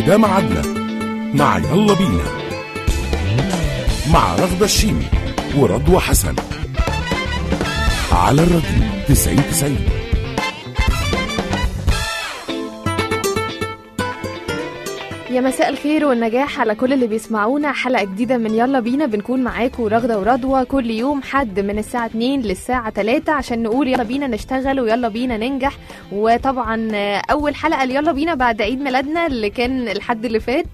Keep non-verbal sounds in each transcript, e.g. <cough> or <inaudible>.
وده ميعادنا مع يلا بينا. مع رغدة الشيمي ورضوى حسن. على الراديو 90 يا مساء الخير والنجاح على كل اللي بيسمعونا. حلقة جديدة من يلا بينا. بنكون معاكم رغدة ورضوى كل يوم حد من الساعة 2 للساعة 3 عشان نقول يلا بينا نشتغل ويلا بينا ننجح. وطبعا آه، أول حلقة ليلا بينا بعد عيد ميلادنا اللي كان الحد اللي فات.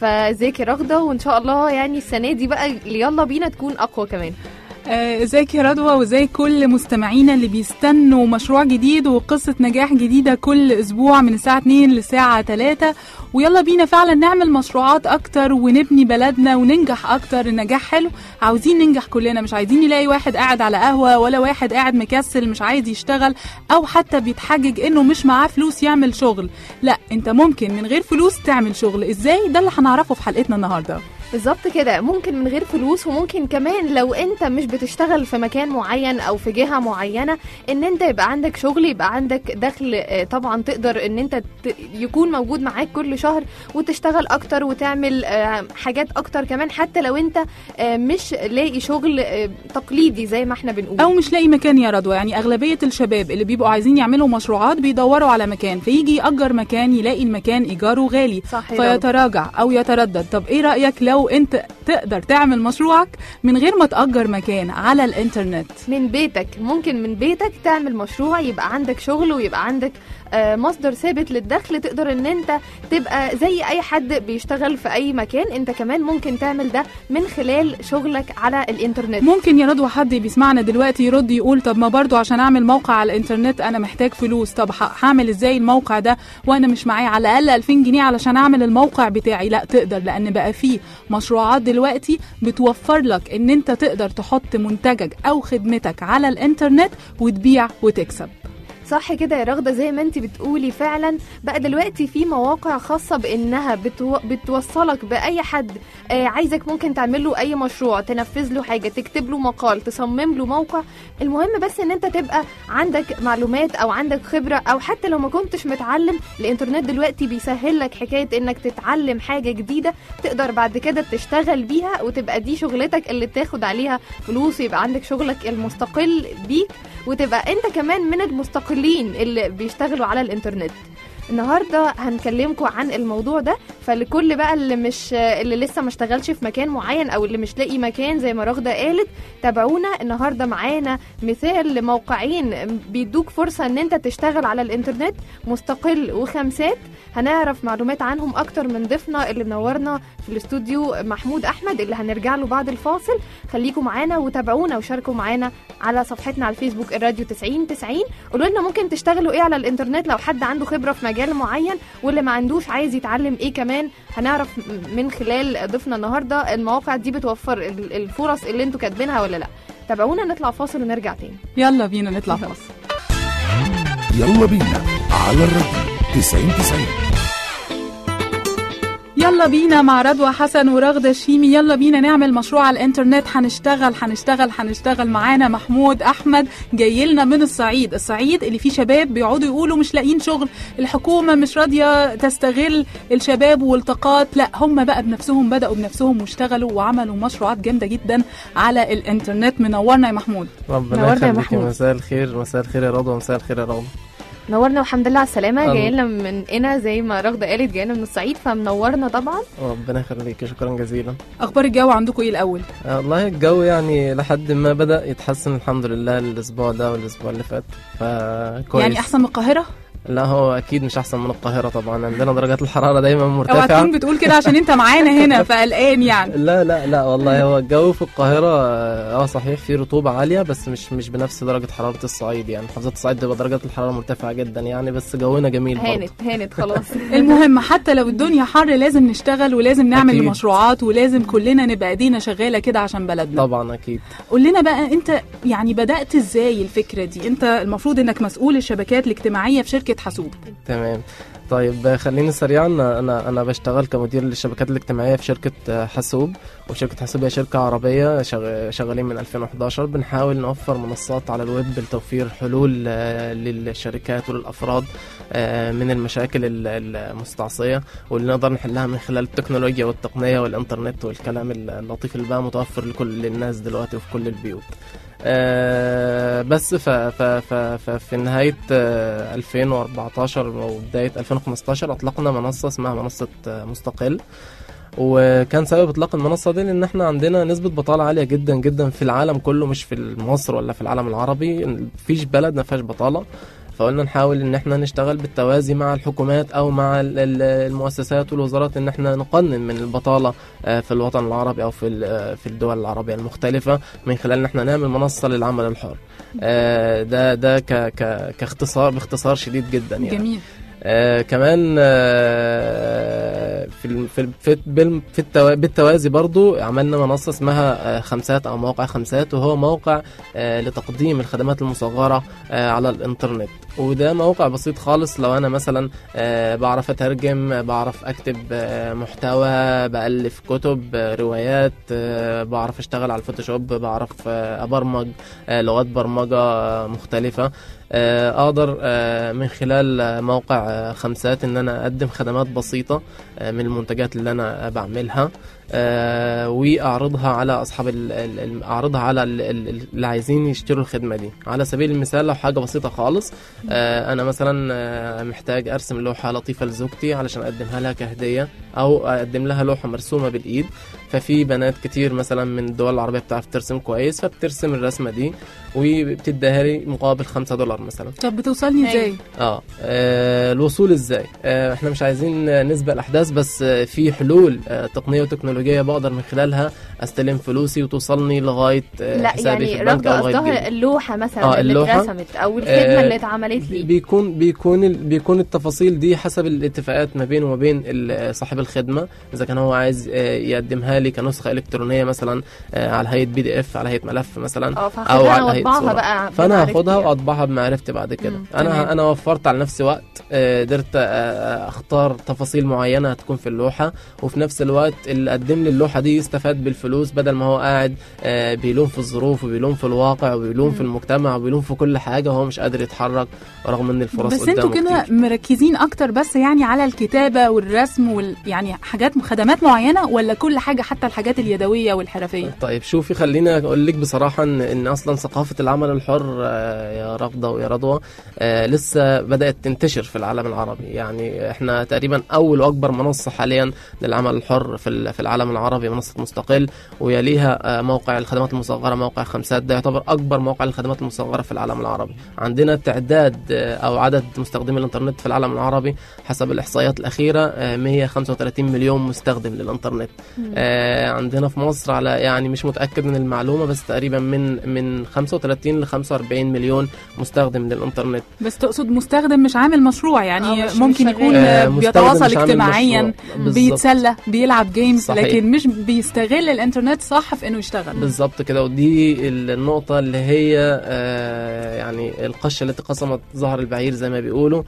فازيك يا رغدة وإن شاء الله يعني السنة دي بقى يلا بينا تكون أقوى كمان. ازيك يا رضوى وازاي كل مستمعينا اللي بيستنوا مشروع جديد وقصة نجاح جديدة كل أسبوع من الساعة 2 للساعة 3 ويلا بينا فعلا نعمل مشروعات أكتر ونبني بلدنا وننجح أكتر. النجاح حلو؟ عاوزين ننجح كلنا مش عايزين نلاقي واحد قاعد على قهوة ولا واحد قاعد مكسل مش عايز يشتغل أو حتى بيتحجج إنه مش معاه فلوس يعمل شغل. لا أنت ممكن من غير فلوس تعمل شغل. إزاي؟ ده اللي هنعرفه في حلقتنا النهارده. بالظبط كده. ممكن من غير فلوس وممكن كمان لو انت مش بتشتغل في مكان معين أو في جهة معينة ان انت يبقى عندك شغل يبقى عندك دخل آه، طبعا تقدر ان انت يكون موجود معاك كل شهر وتشتغل أكتر وتعمل آه، حاجات أكتر كمان حتى لو انت آه، مش لاقي شغل تقليدي زي ما إحنا بنقول. أو مش لاقي مكان يا رضوى. يعني أغلبية الشباب اللي بيبقوا عايزين يعملوا مشروعات بيدوروا على مكان فيجي يأجر مكان يلاقي المكان إيجاره غالي صح يا رضوى. فيتراجع أو يتردد. طب إيه رأيك لو انت تقدر تعمل مشروعك من غير ما تأجر مكان على الانترنت. من بيتك ممكن من بيتك تعمل مشروع يبقى عندك شغل ويبقى عندك مصدر ثابت للدخل تقدر إن أنت تبقى زي أي حد بيشتغل في أي مكان. أنت كمان ممكن تعمل ده من خلال شغلك على الإنترنت. ممكن يا رضوى حد بيسمعنا دلوقتي يرد يقول طب ما برضو عشان أعمل موقع على الإنترنت أنا محتاج فلوس. طب هعمل إزاي الموقع ده وأنا مش معايا؟ على الأقل 2000 جنيه علشان أعمل الموقع بتاعي. لا تقدر لأن بقى فيه مشروعات دلوقتي بتوفر لك إن أنت تقدر تحط منتجك أو خدمتك على الإنترنت وتبيع وتكسب. صح كده يا رغدة زي ما انت بتقولي فعلا. بقى دلوقتي في مواقع خاصة بإنها بتو... بتوصلك بأي حد آه عايزك ممكن تعمل له أي مشروع تنفذ له حاجة تكتب له مقال تصمم له موقع. المهم بس إن انت تبقى عندك معلومات أو عندك خبرة أو حتى لو ما كنتش متعلم الإنترنت دلوقتي بيسهل لك حكاية إنك تتعلم حاجة جديدة تقدر بعد كده تشتغل بيها وتبقى دي شغلتك اللي تاخد عليها فلوس ويبقى عندك شغلك المستقل بيك. وتبقى أنت كمان من المستقلين اللي بيشتغلوا على الإنترنت. النهارده هنكلمكم عن الموضوع ده فلكل بقى اللي مش اللي لسه ما اشتغلش في مكان معين أو اللي مش لاقي مكان زي ما رغدة قالت تابعونا. النهارده معانا مثال لموقعين بيدوك فرصة إن أنت تشتغل على الإنترنت مستقل وخمسات. هنعرف معلومات عنهم أكتر من ضيفنا اللي منورنا في الاستوديو محمود أحمد اللي هنرجع له بعد الفاصل. خليكم معانا وتابعونا وشاركوا معانا على صفحتنا على الفيسبوك الراديو 90 90 قولوا لنا ممكن تشتغلوا إيه على الإنترنت لو حد عنده خبرة في مجال معين واللي ما عندوش عايز يتعلم إيه كمان. هنعرف من خلال ضيفنا النهارده المواقع دي بتوفر ال- الفرص اللي أنتوا كاتبينها ولا لأ. تابعونا نطلع فاصل ونرجع تاني. يلا بينا نطلع فاصل. يلا بينا على الراديو 90 90 يلا بينا مع رضوى حسن ورغدة شيمي. يلا بينا نعمل مشروع على الإنترنت. هنشتغل هنشتغل هنشتغل. معانا محمود أحمد جاي لنا من الصعيد. الصعيد اللي فيه شباب بيقعدوا يقولوا مش لاقيين شغل. الحكومة مش راضية تستغل الشباب والطاقات. لا هم بقى بنفسهم بدأوا بنفسهم واشتغلوا وعملوا مشروعات جامدة جدا على الإنترنت. منورنا يا محمود. ربنا محمود. مساء الخير مساء الخير يا رضوى مساء الخير يا رضوى. نورنا والحمد لله على السلامة. جاي لنا من هنا زي ما رغدة قالت جاي لنا من الصعيد فمنورنا طبعا. ربنا يخليكي شكرا جزيلا. أخبار الجو عندكم إيه الأول؟ آه، والله الجو يعني لحد ما بدأ يتحسن الحمد لله الأسبوع ده والأسبوع اللي فات. فكويس. يعني أحسن من القاهرة؟ لا هو أكيد مش أحسن من القاهرة طبعا. عندنا درجات الحرارة دايما اوعى مرتفعة. تكون بتقول كده عشان أنت معانا هنا <laughs> فقلقان يعني. لا لا لا والله هو الجو في القاهرة آه صحيح في رطوبة عالية بس مش مش بنفس درجة حرارة الصعيد يعني. محافظة الصعيد بتبقى درجات الحرارة مرتفعة جدا يعني بس جونا جميل برضه. هانت هانت خلاص. <laughs> المهم حتى لو الدنيا حر لازم نشتغل ولازم نعمل أكيد. مشروعات ولازم كلنا نبقى إيدينا شغالة كده عشان بلدنا. طبعا أكيد. قول لنا بقى أنت يعني بدأت إزاي الفكرة دي؟ أنت المفروض إنك مسؤول الشبكات الاجتماعية في شركة حاسوب. تمام. طيب خليني سريعا أنا أنا بشتغل كمدير للشبكات الاجتماعية في شركة آه، حاسوب. وشركة حاسوب هي شركة عربية شغ- شغالين من 2011 بنحاول نوفر منصات على الويب لتوفير حلول آه، للشركات وللأفراد آه، من المشاكل ال- المستعصية واللي نقدر نحلها من خلال التكنولوجيا والتقنية والإنترنت والكلام اللطيف اللي بقى متوفر لكل الناس دلوقتي وفي كل البيوت. آه، بس ف ف ف ففي نهاية آه، 2014 وبداية 2015 أطلقنا منصة اسمها منصة آه، مستقل. وكان سبب إطلاق المنصة دي لأن إحنا عندنا نسبة بطالة عالية جدا جدا في العالم كله مش في مصر ولا في العالم العربي. مفيش بلد ما فيهاش بطالة. فقلنا نحاول إن إحنا نشتغل بالتوازي مع الحكومات أو مع ال- ال- المؤسسات والوزارات إن إحنا نقنن من البطالة آه، في الوطن العربي أو في آه، في الدول العربية المختلفة من خلال إن إحنا نعمل منصة للعمل الحر. آه، ده ده كاختصار باختصار شديد جدا يعني. جميل. آه كمان آه في في في في التوا- بالتوازي برضو عملنا منصة اسمها آه خمسات أو موقع خمسات وهو موقع آه لتقديم الخدمات المصغرة آه على الإنترنت. وده موقع بسيط خالص لو أنا مثلا بعرف أترجم آه، بعرف أكتب آه محتوى بألف كتب روايات بعرف أشتغل على الفوتوشوب بعرف آه لغات برمجة مختلفة. آه، أقدر آه، من خلال آه، موقع آه، خمسات إن أنا أقدم خدمات بسيطة آه، من المنتجات اللي أنا بعملها. آه، واعرضها على أصحاب ال- ال- ال- أعرضها على ال- ال- اللي عايزين يشتروا الخدمة دي. على سبيل المثال لو حاجة بسيطة خالص آه، أنا مثلا آه، محتاج أرسم لوحة لطيفة لزوجتي علشان أقدمها لها كهدية أو أقدم لها لوحة مرسومة بالإيد. ففي بنات كتير مثلا من الدول العربية بتعرف ترسم كويس فبترسم الرسمة دي وبتديها لي مقابل 5 دولار مثلا. طب بتوصلني إزاي؟ آه آه، الوصول إزاي؟ آه إحنا مش عايزين آه، نسبق الأحداث بس آه في حلول آه تقنية وتكنولوجيه بقدر من خلالها. استلم فلوسي وتوصلني لغاية آه لا حسابي في يعني البنك رغدة أو لغاية. اللوحة مثلا آه، اللي. اترسمت أو الخدمة آه، اللي اتعملت لي بيكون بيكون بيكون التفاصيل دي حسب الاتفاقات ما بينه وما بين صاحب الخدمة إذا كان هو عايز آه، يقدمها لي كنسخة إلكترونية مثلا آه، على هيئة بي دي إف على هيئة ملف مثلا فهاخدها على واطبعها صورة. بقى فأنا هاخدها يعني. وأطبعها بمعرفتي بعد كده مم، تمام. أنا أنا وفرت على نفسي وقت آه، قدرت آه، أختار تفاصيل معينة هتكون في اللوحة وفي نفس الوقت اللي قدم لي اللوحة دي يستفاد بالفلوس بدل ما هو قاعد آه، بيلوم في الظروف وبيلوم في الواقع وبيلوم في المجتمع وبيلوم في كل حاجة وهو مش قادر يتحرك رغم إن الفرص بس أنتوا كده. مركزين أكتر بس يعني على الكتابة والرسم وال... يعني حاجات خدمات معينة ولا كل حاجة حتى الحاجات اليدوية والحرفية؟ طيب شوفي خليني أقول لك بصراحة إن إن أصلا ثقافة العمل الحر آه، يا رغده ويا رضوى آه، لسه بدأت تنتشر في العالم العربي. يعني إحنا تقريبا أول وأكبر منصة حاليا للعمل الحر في ال- في العالم العربي منصة مستقل. ويليها آه، موقع الخدمات المصغرة موقع خمسات ده يعتبر أكبر موقع للخدمات المصغرة في العالم العربي عندنا تعداد آه، أو عدد مستخدمي الإنترنت في العالم العربي حسب الإحصائيات الأخيرة آه، 135 مليون مستخدم للإنترنت آه، عندنا في مصر على يعني مش متأكد من المعلومة بس تقريبا من من 35 ل 45 مليون مستخدم للإنترنت بس تقصد مستخدم مش عامل مشروع يعني آه، مش- ممكن مش يكون. آه، بيتواصل اجتماعيا. بيتسلى بيلعب جيمز صحيح. لكن مش بيستغل الانترنت صح في إنه يشتغل. بالظبط كده ودي النقطة اللي هي آه، يعني القشة التي قسمت ظهر البعير زي ما بيقولوا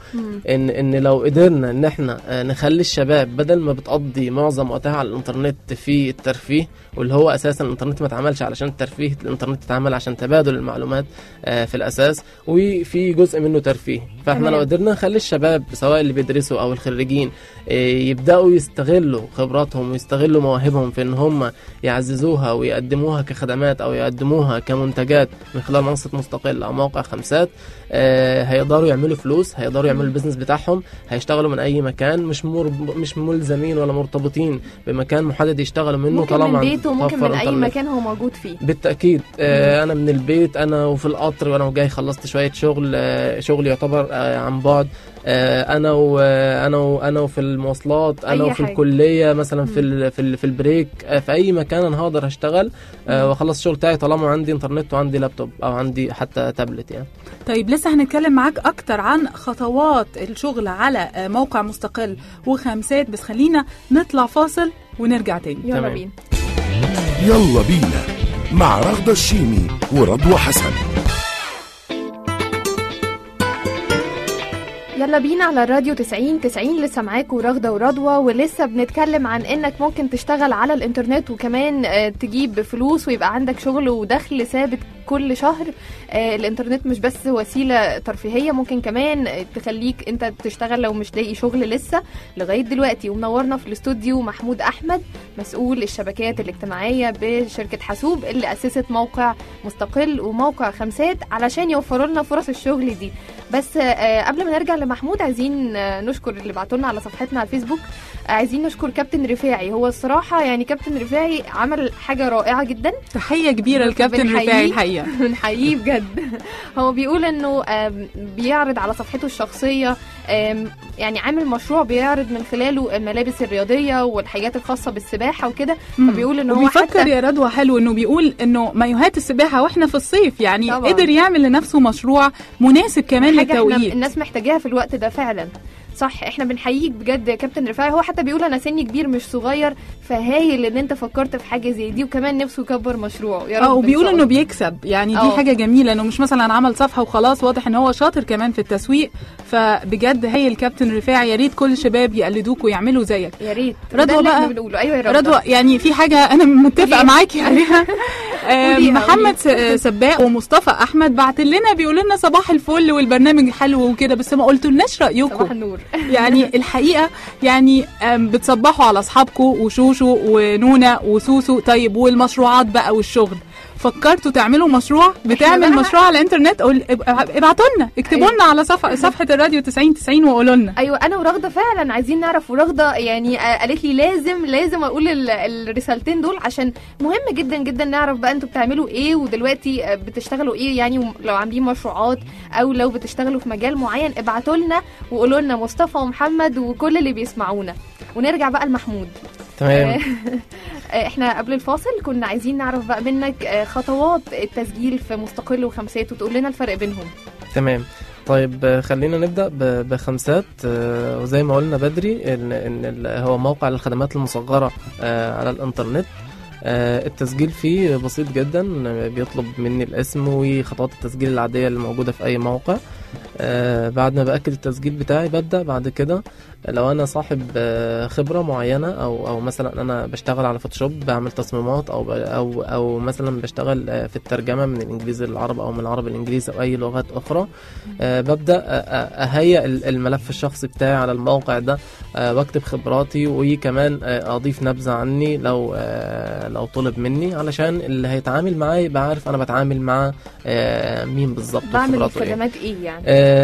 ان إن لو قدرنا إن إحنا آه، نخلي الشباب بدل ما بتقضي معظم وقتها على الإنترنت في الترفيه واللي هو أساسا الإنترنت ما اتعملش علشان الترفيه الإنترنت اتعمل عشان تبادل المعلومات آه، في الأساس وفي جزء منه ترفيه. فإحنا. لو قدرنا نخلي الشباب سواء اللي بيدرسوا أو الخريجين آه، يبدأوا يستغلوا خبراتهم ويستغلوا مواهبهم في إن هم يعززوها ويقدموها كخدمات أو يقدموها كمنتجات من خلال منصة مستقل أو موقع خمسات. هيقدروا يعملوا فلوس هيقدروا يعملوا البيزنس بتاعهم هيشتغلوا من أي مكان مش مرب... مش ملزمين ولا مرتبطين بمكان محدد يشتغلوا منه ممكن طالما من بيته متوفر من أي. مكان هو موجود فيه. بالتأكيد آه أنا من البيت أنا وفي القطر وأنا جاي خلصت شوية شغل آه شغل يعتبر آه عن بعد. آه أنا وأنا وأنا وفي المواصلات أنا وفي حاجة. الكلية مثلا في ال في, ال في البريك آه في أي مكان أنا هقدر أشتغل آه وأخلص الشغل بتاعي طالما عندي إنترنت وعندي لابتوب أو عندي حتى تابلت يعني. طيب لسه هنتكلم معاك أكتر عن خطوات الشغل على موقع مستقل وخمسات بس خلينا نطلع فاصل ونرجع تاني. يلا. بينا. يلا بينا مع رغدة الشيمي ورضوى حسن. يلا بينا على الراديو 90 90 لسه معاكم رغدة ورضوى ولسه بنتكلم عن إنك ممكن تشتغل على الإنترنت وكمان آه، تجيب فلوس ويبقى عندك شغل ودخل ثابت كل شهر آه، الإنترنت مش بس وسيلة ترفيهية ممكن كمان تخليك أنت تشتغل لو مش لاقي شغل لسه. لغاية دلوقتي ومنورنا في الاستوديو محمود أحمد مسؤول الشبكات الاجتماعية بشركة حاسوب اللي أسست موقع مستقل وموقع خمسات علشان يوفروا لنا فرص الشغل دي. بس آه، قبل ما نرجع لمحمود عايزين نشكر اللي بعتوا لنا على صفحتنا على الفيسبوك. عايزين نشكر كابتن رفاعي. هو الصراحة يعني كابتن رفاعي عمل حاجة رائعة جدا. تحية كبيرة لكابتن. رفاعي الحقيقة. بنحييه بجد. هو بيقول إنه بيعرض على صفحته الشخصية آم، يعني عامل مشروع بيعرض من خلاله الملابس الرياضية والحاجات الخاصة بالسباحة وكده. فبيقول إن هو وبيفكر حتى يا رضوى حلو إنه بيقول إنه مايوهات السباحة وإحنا في الصيف يعني طبعاً. قدر يعمل لنفسه مشروع مناسب كمان للتوقيت. الناس محتاجاها في الوقت ده فعلا. صح إحنا بنحييك بجد يا كابتن رفاعي. هو حتى بيقول أنا سني كبير مش صغير فهايل إن أنت فكرت في حاجة زي دي وكمان نفسه يكبر مشروعه. يا رب آه وبيقول إنه. بيكسب. يعني دي آه. حاجة جميلة إنه مش مثلا عمل صفحة وخلاص واضح إن هو شاطر كمان في التسويق. فبجد هايل كابتن رفاعي يا ريت كل الشباب يقلدوك ويعملوا زيك. يا ريت. رضوى بقى- أيوه يا رضوى يعني في حاجة أنا متفقة قوليها. معاكي عليها. <laughs> محمد س- سباق ومصطفى أحمد بعت لنا بيقول لنا صباح الفل والبرنامج حلو وكده بس ما قلتولناش صباح رأيكم النور. <laughs> يعني الحقيقة يعني بتصبحوا على أصحابكم وشوشو ونونا وسوسو طيب والمشروعات بقى والشغل. فكرتوا تعملوا مشروع؟ بتعمل مشروع على الإنترنت؟ قول- اب- ابعتوا لنا. اكتبوا أيوة. لنا على صفحة صفحة الراديو 90 90 وقولوا لنا. أيوه أنا ورغده فعلا عايزين نعرف ورغده يعني آه، قالت لي لازم لازم أقول ال- الرسالتين دول عشان مهم جدا جدا نعرف بقى أنتوا بتعملوا إيه ودلوقتي آه، بتشتغلوا إيه يعني لو عاملين مشروعات أو لو بتشتغلوا في مجال معين ابعتوا لنا وقولوا لنا مصطفى ومحمد وكل اللي بيسمعونا. ونرجع بقى لمحمود. تمام. <laughs> إحنا قبل الفاصل كنا عايزين نعرف بقى منك آه، خطوات التسجيل في مستقل وخمسات وتقول لنا الفرق بينهم. تمام. طيب آه، خلينا نبدأ بخمسات. آه، وزي ما قلنا بدري ان إن هو موقع للخدمات المصغرة آه، على الإنترنت. آه، التسجيل فيه بسيط جدا آه، بيطلب مني الاسم وخطوات التسجيل العادية اللي موجودة في أي موقع. آه، بعد ما بأكد التسجيل بتاعي ببدأ بعد كده لو أنا صاحب آه، خبرة معينة أو أو مثلا أنا بشتغل على فوتوشوب بعمل تصميمات أو أو أو مثلا بشتغل آه، في الترجمة من الإنجليزي للعربي أو من العربي للإنجليزي أو أي لغات أخرى آه، ببدأ أهيئ ال- الملف الشخصي بتاعي على الموقع ده بكتب خبراتي وكمان أضيف نبذة عني لو لو طلب مني علشان اللي هيتعامل معايا يبقى عارف أنا بتعامل مع مين بالظبط بعمل إيه. الخدمات إيه يعني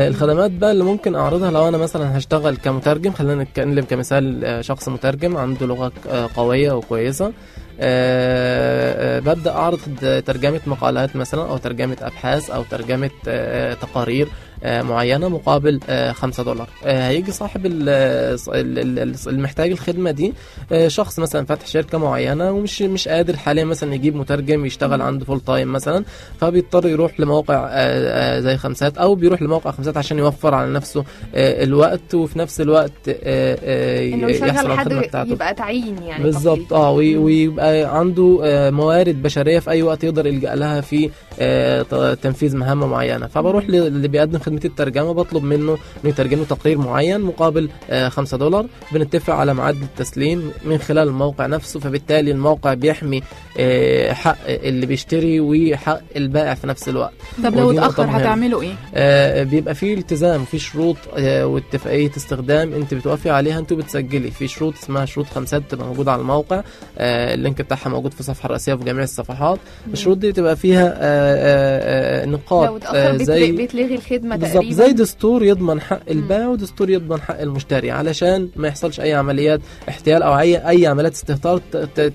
الخدمات بقى اللي ممكن أعرضها لو أنا مثلا هشتغل كمترجم خلينا نتكلم كمثال آه، شخص مترجم عنده لغة آه، قوية وكويسة. آه، ببدأ أعرض ترجمة مقالات مثلا أو ترجمة أبحاث أو ترجمة تقارير. معينة مقابل آه، 5 دولار. آه، هيجي صاحب ال- ال- ال- ال- المحتاج الخدمة دي آه، شخص مثلا فاتح شركة معينة ومش مش قادر حاليا مثلا يجيب مترجم يشتغل عنده full time مثلا فبيضطر يروح لموقع آه، آه، زي خمسات أو بيروح لموقع خمسات عشان يوفر على نفسه آه، الوقت وفي نفس الوقت آه، آه، يحصل على حد الخدمة بتاعته. يبقى تعيين يعني بالظبط. آه وي- ويبقى عنده آه، موارد بشرية في أي وقت يقدر يلجأ لها في آه، تنفيذ مهمة معينة. فبروح للي بيقدم خدمة الترجمة بطلب منه إنه يترجم تقرير معين مقابل 5 دولار. بنتفق على ميعاد التسليم من خلال الموقع نفسه فبالتالي الموقع بيحمي آه، حق اللي بيشتري وحق البائع في نفس الوقت. طب لو مهمة. هتعملوا إيه؟ آه، بيبقى فيه التزام وفي شروط آه، واتفاقية استخدام انت بتوافقي عليها انت بتسجلي. في شروط اسمها شروط خمسات بتبقى موجودة على الموقع. آه، ال link بتاعها موجود في الصفحه الرئيسيه في جميع الصفحات. الشروط دي تبقى فيها آه، آه، آه، لو نقاط اتأخر آه، زي بيتلغي الخدمة بالظبط تقريبا. زي دستور يضمن حق البائع ودستور يضمن حق المشتري علشان ما يحصلش أي عمليات احتيال أو اي أي عمليات استهتار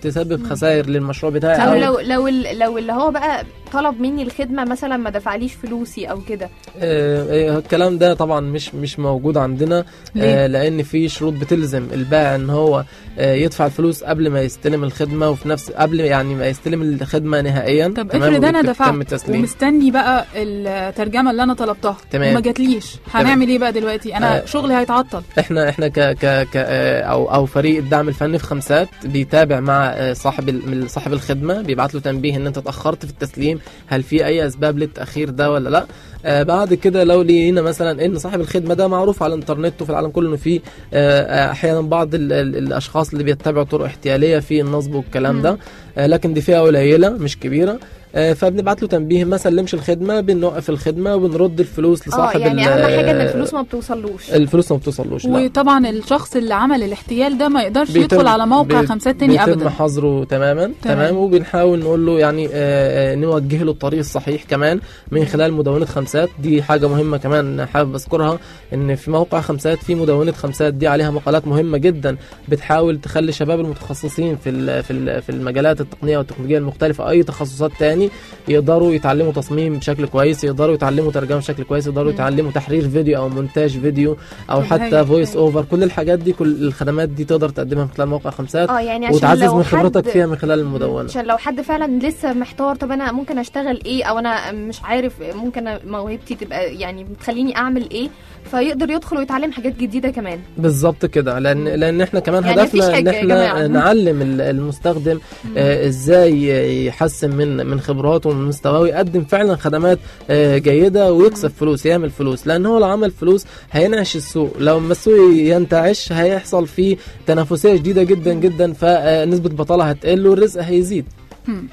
تسبب خسائر للمشروع بتاعي أو لو لو لو اللي هو بقى طلب مني الخدمة مثلا ما دفعليش فلوسي أو كده. آه، آه، الكلام ده طبعا مش مش موجود عندنا؟ آه، لأن في شروط بتلزم البائع إن هو يدفع الفلوس قبل ما يستلم الخدمة وفي نفس قبل يعني ما يستلم الخدمة نهائيا. طب افرض أنا دفعت ومستني بقى الترجمة اللي أنا طلبتها تمام. وما جاتليش هنعمل إيه بقى دلوقتي؟ أنا آه. شغلي هيتعطل. إحنا إحنا ك ك ك آه، أو أو فريق الدعم الفني في خمسات بيتابع مع آه، صاحب صاحب الخدمة بيبعت له تنبيه إن أنت اتأخرت في التسليم هل في أي أسباب للتأخير ده ولا لأ؟ آه بعد كده لو لقينا مثلا إن صاحب الخدمة ده معروف على الإنترنت وفي العالم كله إنه في آه أحيانا بعض ال ال الأشخاص اللي بيتبعوا طرق احتيالية في النصب والكلام ده آه لكن دي فئه قليلة مش كبيرة. آه، فبنبعت له تنبيه ما سلمش الخدمة بنوقف الخدمة وبنرد الفلوس آه لصاحب يعني ال- أهم حاجة إن الفلوس ما بتوصلوش. الفلوس ما بتوصلوش وطبعا الشخص اللي عمل الاحتيال ده ما يقدرش بيتم- يدخل على موقع بي- خمسات تاني بيتم ابدا حظره تماما تمام. تمام. وبنحاول نقول له يعني آه، آه، نوجه له الطريق الصحيح كمان من خلال مدونة خمسات. دي حاجة مهمة كمان حابب أذكرها إن في موقع خمسات في مدونة خمسات دي عليها مقالات مهمة جدا بتحاول تخلي الشباب المتخصصين في ال- في ال- في المجالات التقنية والتكنولوجية المختلفة أي تخصصات تاني يقدروا يتعلموا تصميم بشكل كويس يقدروا يتعلموا ترجمة بشكل كويس يقدروا. يتعلموا تحرير فيديو أو مونتاج فيديو أو حتى. voice over كل الحاجات دي كل الخدمات دي تقدر تقدمها من خلال موقع خمسات آه يعني عشان وتعزز من خبرتك فيها من خلال المدونة. عشان لو حد فعلا لسه محتار طب أنا ممكن أشتغل إيه؟ أو أنا مش عارف ممكن موهبتي تبقى يعني بتخليني أعمل إيه؟ فيقدر يدخل ويتعلم حاجات جديدة كمان. بالظبط كده. لأن لأن إحنا كمان يعني هدفنا إن إحنا. نعلم ال- المستخدم آه إزاي يحسن من من خبراته ومن مستواه ويقدم فعلا خدمات آه جيدة ويكسب فلوس يعمل فلوس. لأن هو لو عمل فلوس هينعش السوق. لو ما السوق ينتعش هيحصل فيه تنافسية شديده جدا جدا فنسبة البطاله هتقل والرزق هيزيد.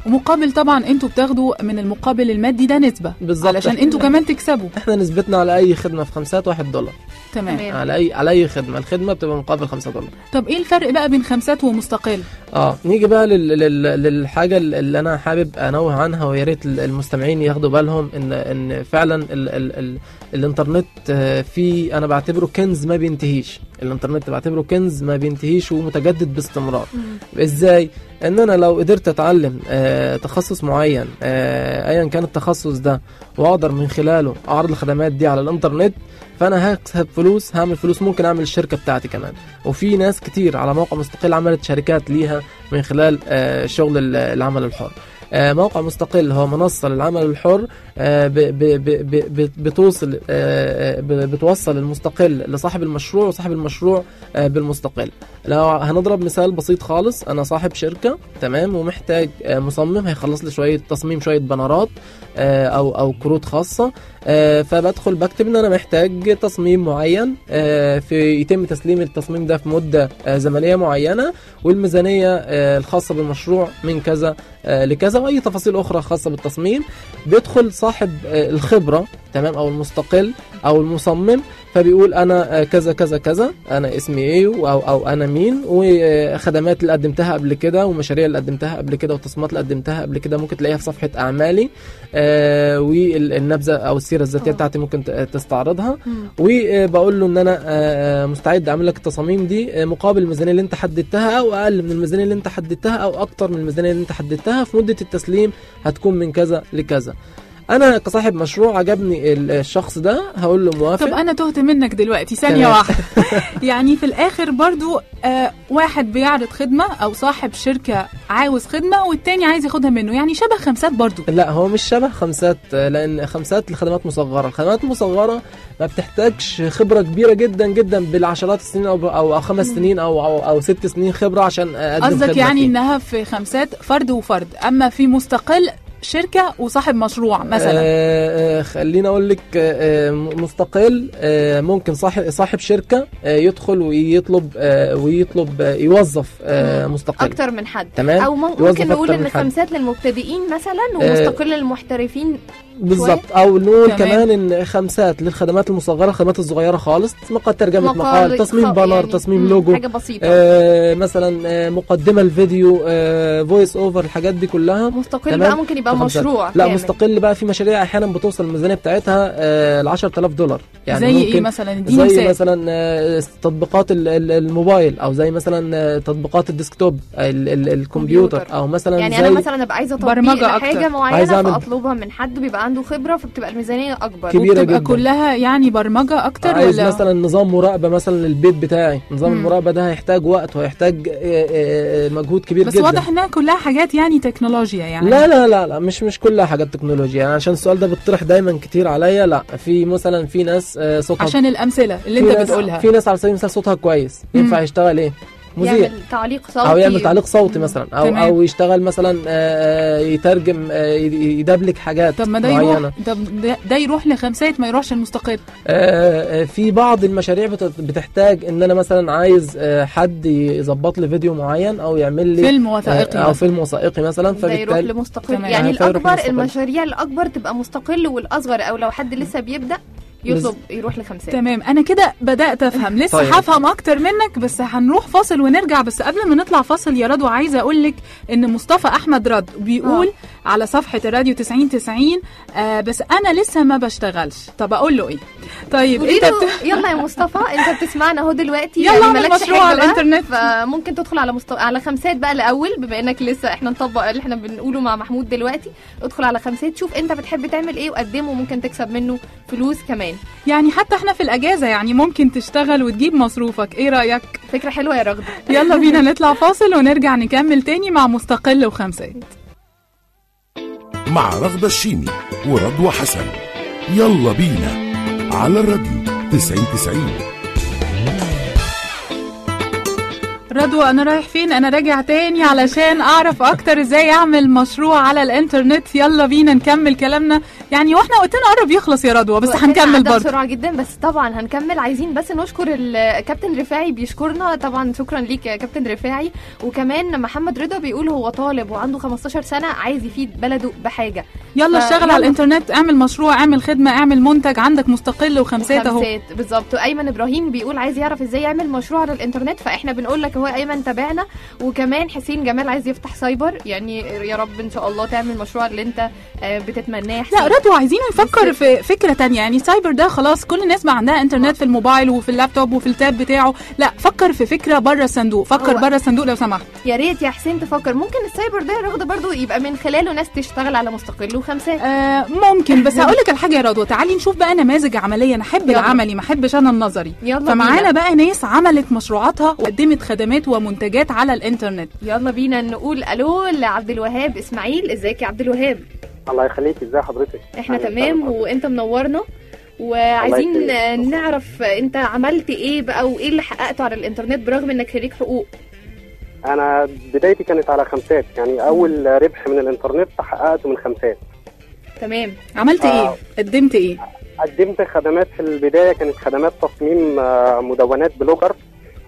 ومقابل طبعا أنتوا بتاخدوا من المقابل المادي ده نسبة. بالظبط. علشان أنتوا كمان تكسبوا. إحنا نسبتنا على أي خدمة في خمسات واحد دولار. تمام. على اي على أي خدمة. الخدمة بتبقى مقابل خمسة دولار. طب إيه الفرق بقى بين خمسات ومستقل؟ آه نيجي بقى لل... لل... للحاجة اللي أنا حابب أنوه عنها ويا ريت المستمعين ياخدوا بالهم ان إن فعلا ال... ال... ال... الإنترنت آه، فيه أنا بعتبره كنز ما بينتهيش. الإنترنت بعتبره كنز ما بينتهيش ومتجدد باستمرار. إزاي؟ إن أنا لو قدرت أتعلم آه تخصص معين آه ايا كان التخصص ده وأقدر من خلاله أعرض الخدمات دي على الإنترنت فأنا هكسب فلوس هعمل فلوس ممكن أعمل الشركة بتاعتي كمان. وفي ناس كتير على موقع مستقل عملت شركات ليها من خلال آه شغل ال- العمل الحر. آه، موقع مستقل هو منصة للعمل الحر بتوصل آه، آه، بتوصل المستقل لصاحب المشروع وصاحب المشروع آه، بالمستقل. لو هنضرب مثال بسيط خالص. أنا صاحب شركة تمام ومحتاج آه، مصمم هيخلص لي شوية تصميم شوية بنرات آه، أو أو كروت خاصة آه، فبدخل بكتب إن أنا محتاج تصميم معين آه، في يتم تسليم التصميم ده في مدة آه، زمنية معينة والميزانية آه، الخاصة بالمشروع من كذا آه، لكذا وأي تفاصيل أخرى خاصة بالتصميم. بيدخل صاحب آه، الخبرة تمام أو المستقل أو المصمم فبيقول أنا آه، كذا كذا كذا أنا اسمي إيه أو أو أنا مين وخدمات اللي قدمتها قبل كده ومشاريع اللي قدمتها قبل كده والتصميمات اللي قدمتها قبل كده ممكن تلاقيها في صفحة أعمالي آه، والنبذة أو السيرة الذاتية. بتاعتي ممكن تستعرضها. وبقول له إن أنا آه، مستعد أعمل لك التصاميم دي مقابل الميزانية اللي أنت حددتها أو أقل من الميزانية اللي أنت حددتها أو أكتر من الميزانية اللي أنت حددتها في مدة التسليم هتكون من كذا لكذا أنا كصاحب مشروع عجبني ال- الشخص ده هقول له موافق. طب أنا تهت منك دلوقتي ثانية. واحدة. <laughs> يعني في الآخر برضو آه واحد بيعرض خدمة أو صاحب شركة عاوز خدمة والتاني عايز ياخدها منه. يعني شبه خمسات برضو. لا هو مش شبه خمسات لأن خمسات لخدمات مصغرة. الخدمات المصغره ما بتحتاجش خبرة كبيرة جدا جدا بالعشرات السنين أو أو, أو خمس سنين أو أو, أو ست سنين خبرة عشان قصدك يعني فيه. إنها في خمسات فرد وفرد. أما في مستقل شركة وصاحب مشروع مثلا. آه آه، خليني أقول لك آه آه، مستقل آه ممكن صاحب صاحب شركة آه يدخل ويطلب آه ويطلب آه يوظف آه مستقل. أكتر من حد. تمام؟ أو ممكن نقول إن. خمسات للمبتدئين مثلا آه، ومستقل للمحترفين بالظبط أو نقول. كمان إن خمسات للخدمات المصغرة الخدمات الصغيره خالص مقال ترجمة مقال تصميم خ- banner يعني تصميم لوجو حاجة بسيطة آه مثلا آه مقدمة الفيديو آه voice over الحاجات دي كلها مستقل. بقى ممكن يبقى. مشروع لا كامل. مستقل بقى في مشاريع أحيانا بتوصل الميزانية بتاعتها آه ل 10000 دولار يعني زي ممكن إيه مثلا اديني زي مثال مثلا آه، تطبيقات ال- ال- الموبايل أو زي مثلا آه، تطبيقات الديسكتوب ال- ال- الكمبيوتر كمبيوتر. أو مثلا يعني زي أنا مثلا أبقى عايزة تطبيق. عايز معينه فأطلبها من حد بيبقى عنده خبرة فبتبقى الميزانية أكبر. كبيرة وبتبقى جدا. كلها يعني برمجة أكتر عايز ولا؟ مثلا نظام مراقبة مثلا للبيت بتاعي. نظام مم. المراقبة ده هيحتاج وقت وهيحتاج آه، آه، مجهود كبير بس جدا. واضح إنها كلها حاجات يعني تكنولوجيا يعني. لا لا لا لا مش مش كلها حاجات تكنولوجيا. يعني عشان السؤال ده بيطرح دايما كتير عليا. لا في مثلا في ناس آه، صوتها عشان الأمثلة اللي أنت بتقولها. في ناس على سبيل المثال صوتها كويس. ينفع مم. يشتغل إيه؟ مذيع يعمل تعليق صوتي أو يعمل تعليق صوتي مثلا أو تمام. أو يشتغل مثلا آه، يترجم آه، يدبلك حاجات طب ما ده يروح ده, ده, يروح لخمسات ما يروحش المستقل آه، آه، في بعض المشاريع بت- بتحتاج إن أنا مثلا عايز آه، حد يظبط لي فيديو معين أو يعمل لي فيلم آه، وثائقي أو. فيلم وثائقي مثلا ده يروح فبالتالي لمستقل. يعني آه، فيروح الأكبر. المشاريع الأكبر تبقى مستقل والأصغر أو لو حد لسه بيبدأ يطلب يروح لخمسات تمام أنا كده بدأت أفهم لسه طيب. هفهم أكتر منك بس هنروح فاصل ونرجع بس قبل ما نطلع فاصل يا رضوى عايزة أقول لك إن مصطفى أحمد رد بيقول آه. على صفحة الراديو 90 90 آه بس أنا لسه ما بشتغلش. طب أقول له إيه؟ طيب انت له بت... يلا يا مصطفى أنت بتسمعنا أهو دلوقتي. يلا يعني مالكش مشروع على الإنترنت. فممكن تدخل على مست... على خمسات بقى الأول بما إنك لسه إحنا نطبق اللي إحنا بنقوله مع محمود دلوقتي. ادخل على خمسات شوف أنت بتحب تعمل إيه وقدمه وممكن تكسب منه فلوس كمان. يعني حتى إحنا في الأجازة يعني ممكن تشتغل وتجيب مصروفك. إيه رأيك؟ فكرة حلوة يا رغده يلا بينا <laughs> نطلع فاصل ونرجع نكمل تاني مع مستقل وخمسات. مع رغدة الشيمي ورضوى حسن. يلا بينا على الراديو 90 90 رضوى أنا رايح فين؟ أنا راجع تاني علشان أعرف أكتر إزاي أعمل مشروع على الإنترنت. يلا بينا نكمل كلامنا. يعني وإحنا وقتنا قرب يخلص يا رضوى بس هنكمل برضه. بسرعة جدا بس طبعا هنكمل. عايزين بس نشكر الكابتن رفاعي بيشكرنا. طبعا شكرا ليك يا كابتن رفاعي. وكمان محمد رضا بيقول هو طالب وعنده 15 سنة عايز يفيد بلده بحاجة. يلا اشتغل. على الإنترنت اعمل مشروع اعمل خدمة اعمل منتج عندك مستقل وخمسات اهو. خمسات بالظبط. ايمن إبراهيم بيقول عايز يعرف إزاي يعمل مشروع على الإنترنت فإحنا بنقول لك هو أيمن تابعنا. وكمان حسين جمال عايز يفتح سايبر يعني يا رب إن شاء الله تعمل المشروع اللي أنت آه، بتتمناه. لا رضوى عايزين نفكر في فكرة تانية. يعني سايبر ده خلاص كل الناس بقى عندها انترنت في الموبايل وفي اللابتوب وفي ال tab بتاعه. لا فكر في فكرة بره الصندوق. فكر بره الصندوق لو سمحت. يا ريت يا حسين تفكر. ممكن السايبر ده رغده برضو يبقى من خلاله ناس تشتغل على مستقل وخمسات آه ممكن. بس <laughs> هقول لك على حاجة يا رضوى. تعالي نشوف بقى نماذج عملية. أنا أحب. العملي ما أحبش أنا النظري. يلا فمعانا. بقى ناس عملت مشروعاتها وقدمت خدمات ومنتجات على الإنترنت. يلا بينا نقول ألو لعبد الوهاب إسماعيل. إزيك يا عبد الوهاب؟ الله يخليك ازي حضرتك؟ إحنا تمام. وأنت منورنا. وعايزين. نعرف أنت عملت إيه بقى وإيه اللي حققته على الإنترنت برغم إنك خريج حقوق؟ أنا بدايتي كانت على خمسات يعني أول ربح من الإنترنت حققته من خمسات. تمام. عملت آه. إيه قدمت إيه؟ قدمت خدمات في البداية كانت خدمات تصميم آه، مدونات بلوجر.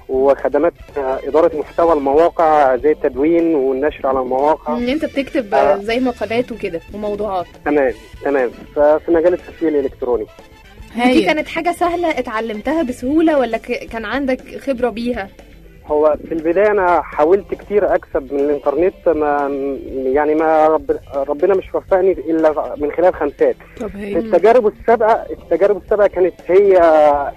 وخدمات إدارة محتوى المواقع زي التدوين والنشر على المواقع. إن أنت بتكتب آه. زي مقالات وكده وموضوعات. تمام تمام. ففي مجال التسويق الإلكتروني. دي هايل. كانت حاجة سهلة اتعلمتها بسهولة ولا ك- كان عندك خبرة بيها؟ هو في البداية أنا حاولت كتير أكسب من الإنترنت ما يعني ما رب ربنا مش وفقني إلا من خلال خمسات. التجارب السابقه التجارب السابقة كانت هي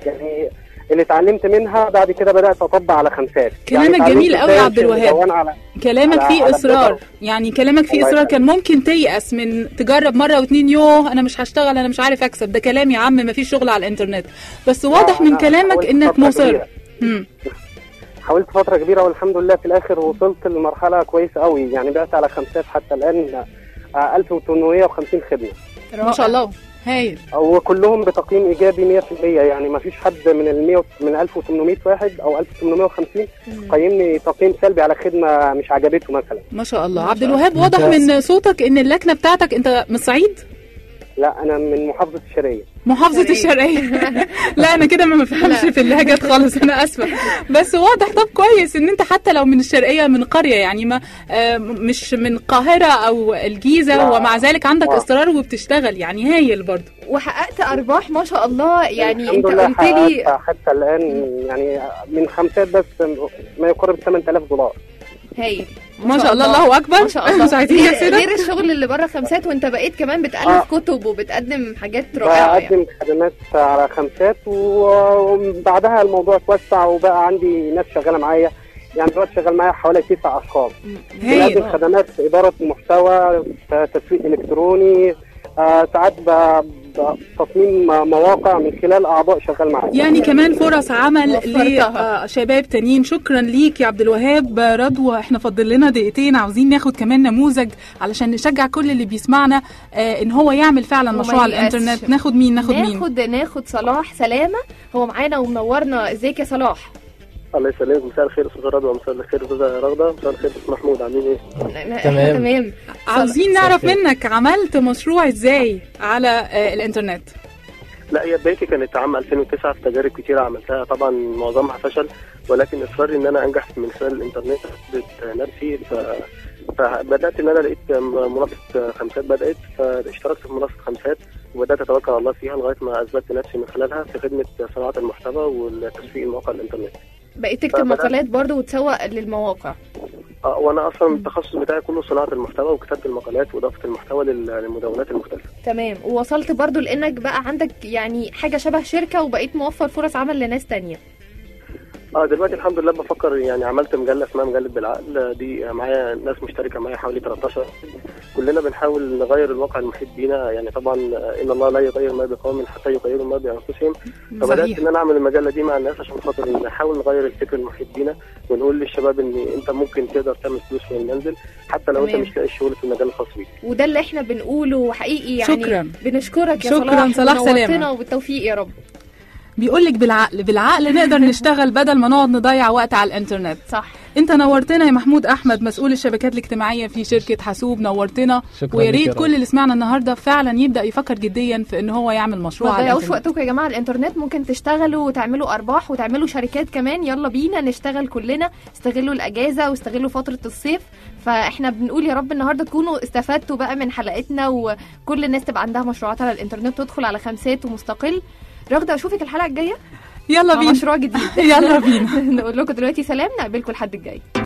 يعني اللي اتعلمت منها بعد كده بدأت أطبق على خمسات كلامك اتعلمت جميل قوي يا عبد الوهاب. على كلامك على- فيه إصرار. يعني كلامك فيه إصرار. كان ممكن تيأس من تجرب مرة واتنين يوه أنا مش هشتغل أنا مش عارف أكسب. ده كلام يا عم مفيش شغل على الإنترنت. بس واضح أنا من كلامك إنك مصر. حاولت فترة كبيرة والحمد لله في الآخر وصلت لمرحلة كويسة قوي يعني بعت على خمسات حتى الآن آه، 1850 خدمة. ما شاء الله. هايل. وكلهم بتقييم إيجابي 100% يعني ما فيش حد من ال 100 من 1800 واحد أو 1850 قيمني تقييم سلبي على خدمة مش عجبته مثلا. ما شاء الله. عبد الوهاب واضح من صوتك إن اللكنة بتاعتك أنت من الصعيد؟ لا أنا من محافظة الشرقية. محافظة الشرقية <laughs> لا أنا كده ما بفهمش لا. في اللهجات خالص أنا آسفة. بس واضح. طب كويس إن أنت حتى لو من الشرقية من قرية يعني ما آه، مش من القاهرة أو الجيزة لا. ومع ذلك عندك آه. إصرار وبتشتغل يعني هايل برضه. وحققت أرباح ما شاء الله. يعني لله قلت لي حتى الآن يعني من خمسات بس ما يقارب 8000 دولار. هايل ما شاء الله. الله. أكبر. ما شاء الله. مش عايزين غير, نحسدك غير الشغل اللي بره خمسات وانت بقيت كمان بتالف آه. كتب وبتقدم حاجات رائعة يعني. بقدم خدمات على خمسات وبعدها الموضوع اتوسع وبقى عندي ناس شغالة معايا. يعني دلوقتي شغال معايا حوالي تسع أشخاص. بقدم خدمات إدارة محتوى تسويق إلكتروني آه، ساعات تصميم مواقع من خلال أعضاء شغال معايا يعني كمان فرص عمل. لشباب تانيين. شكرا ليك يا عبد الوهاب. رضوى إحنا فاضل لنا دقيقتين. عاوزين ناخد كمان نموذج علشان نشجع كل اللي بيسمعنا آه إن هو يعمل فعلا مشروع على. الإنترنت. ناخد مين؟ ناخد مين؟ ناخد ناخد صلاح سلامة. هو معانا ومنورنا. إزيك يا صلاح؟ الله يسلمك مساء الخير أستاذ رضوى مساء الخير أستاذة رغدة. مساء الخير أستاذ محمود. عاملين إيه؟ تمام. تمام. عاوزين نعرف منك عملت مشروع إزاي على آه، الإنترنت؟ لا هي بدايتي كانت عام 2009 في تجارب كتيرة عملتها. طبعا معظمها فشل ولكن إصراري إن أنا أنجح من خلال الإنترنت. اثبت نفسي ف... فبدات إن أنا لقيت منصة خمسات بدأت فاشتركت في منصة خمسات وبدأت أتوكل على الله فيها لغاية ما اثبتت نفسي من خلالها في خدمة صناعة المحتوى والتسويق المواقع الإنترنت. بقيت تكتب مقالات برضو وتسوق للمواقع. آه، وأنا أصلا التخصص بتاعي كله صناعة المحتوى وكتابة المقالات وإضافة المحتوى لل- للمدونات المختلفة. تمام. ووصلت برضو لإنك بقى عندك يعني حاجة شبه شركة وبقيت موفر فرص عمل لناس تانية. آه دلوقتي الحمد لله بفكر يعني عملت مجلة اسمها مجلة بالعقل. دي معايا ناس مشتركة معايا حوالي 13 كلنا بنحاول نغير الواقع المحيط بينا. يعني طبعا إن الله لا يغير ما بقوم حتى يغيروا ما بأنفسهم. فبدأت إن أنا أعمل المجلة دي مع الناس عشان خاطر نحاول نغير الفكر المحيط بينا ونقول للشباب إن أنت ممكن تقدر تعمل فلوس من المنزل حتى لو أنت. مش لاقي الشغل في المجال الخاص بيك. وده اللي إحنا بنقوله حقيقي يعني. شكراً. بنشكرك يا شكراً، صلاح صلاح سلامة. وبالتوفيق يا رب. بيقول لك بالعقل بالعقل نقدر <laughs> نشتغل بدل ما نقعد نضيع وقت على الإنترنت. صح. انت نورتنا يا محمود أحمد مسؤول الشبكات الاجتماعية في شركة حاسوب نورتنا. ويا ريت. كل اللي سمعنا النهارده فعلا يبدأ يفكر جديا في إن هو يعمل مشروع ما تضيعوش وقتكم يا جماعة الإنترنت ممكن تشتغلوا وتعملوا أرباح وتعملوا شركات كمان. يلا بينا نشتغل كلنا. استغلوا الأجازة واستغلوا فترة الصيف. فإحنا بنقول يا رب النهارده تكونوا استفدتوا بقى من حلقتنا وكل الناس تبقى عندها مشروعات على الإنترنت. تدخل على خمسات ومستقل. رغده أشوفك الحلقة الجاية؟ يلا بينا. مشروع جديد. <laughs> يلا <laughs> بينا. نقول لكم دلوقتي سلام نقابلكم الحد الجاي.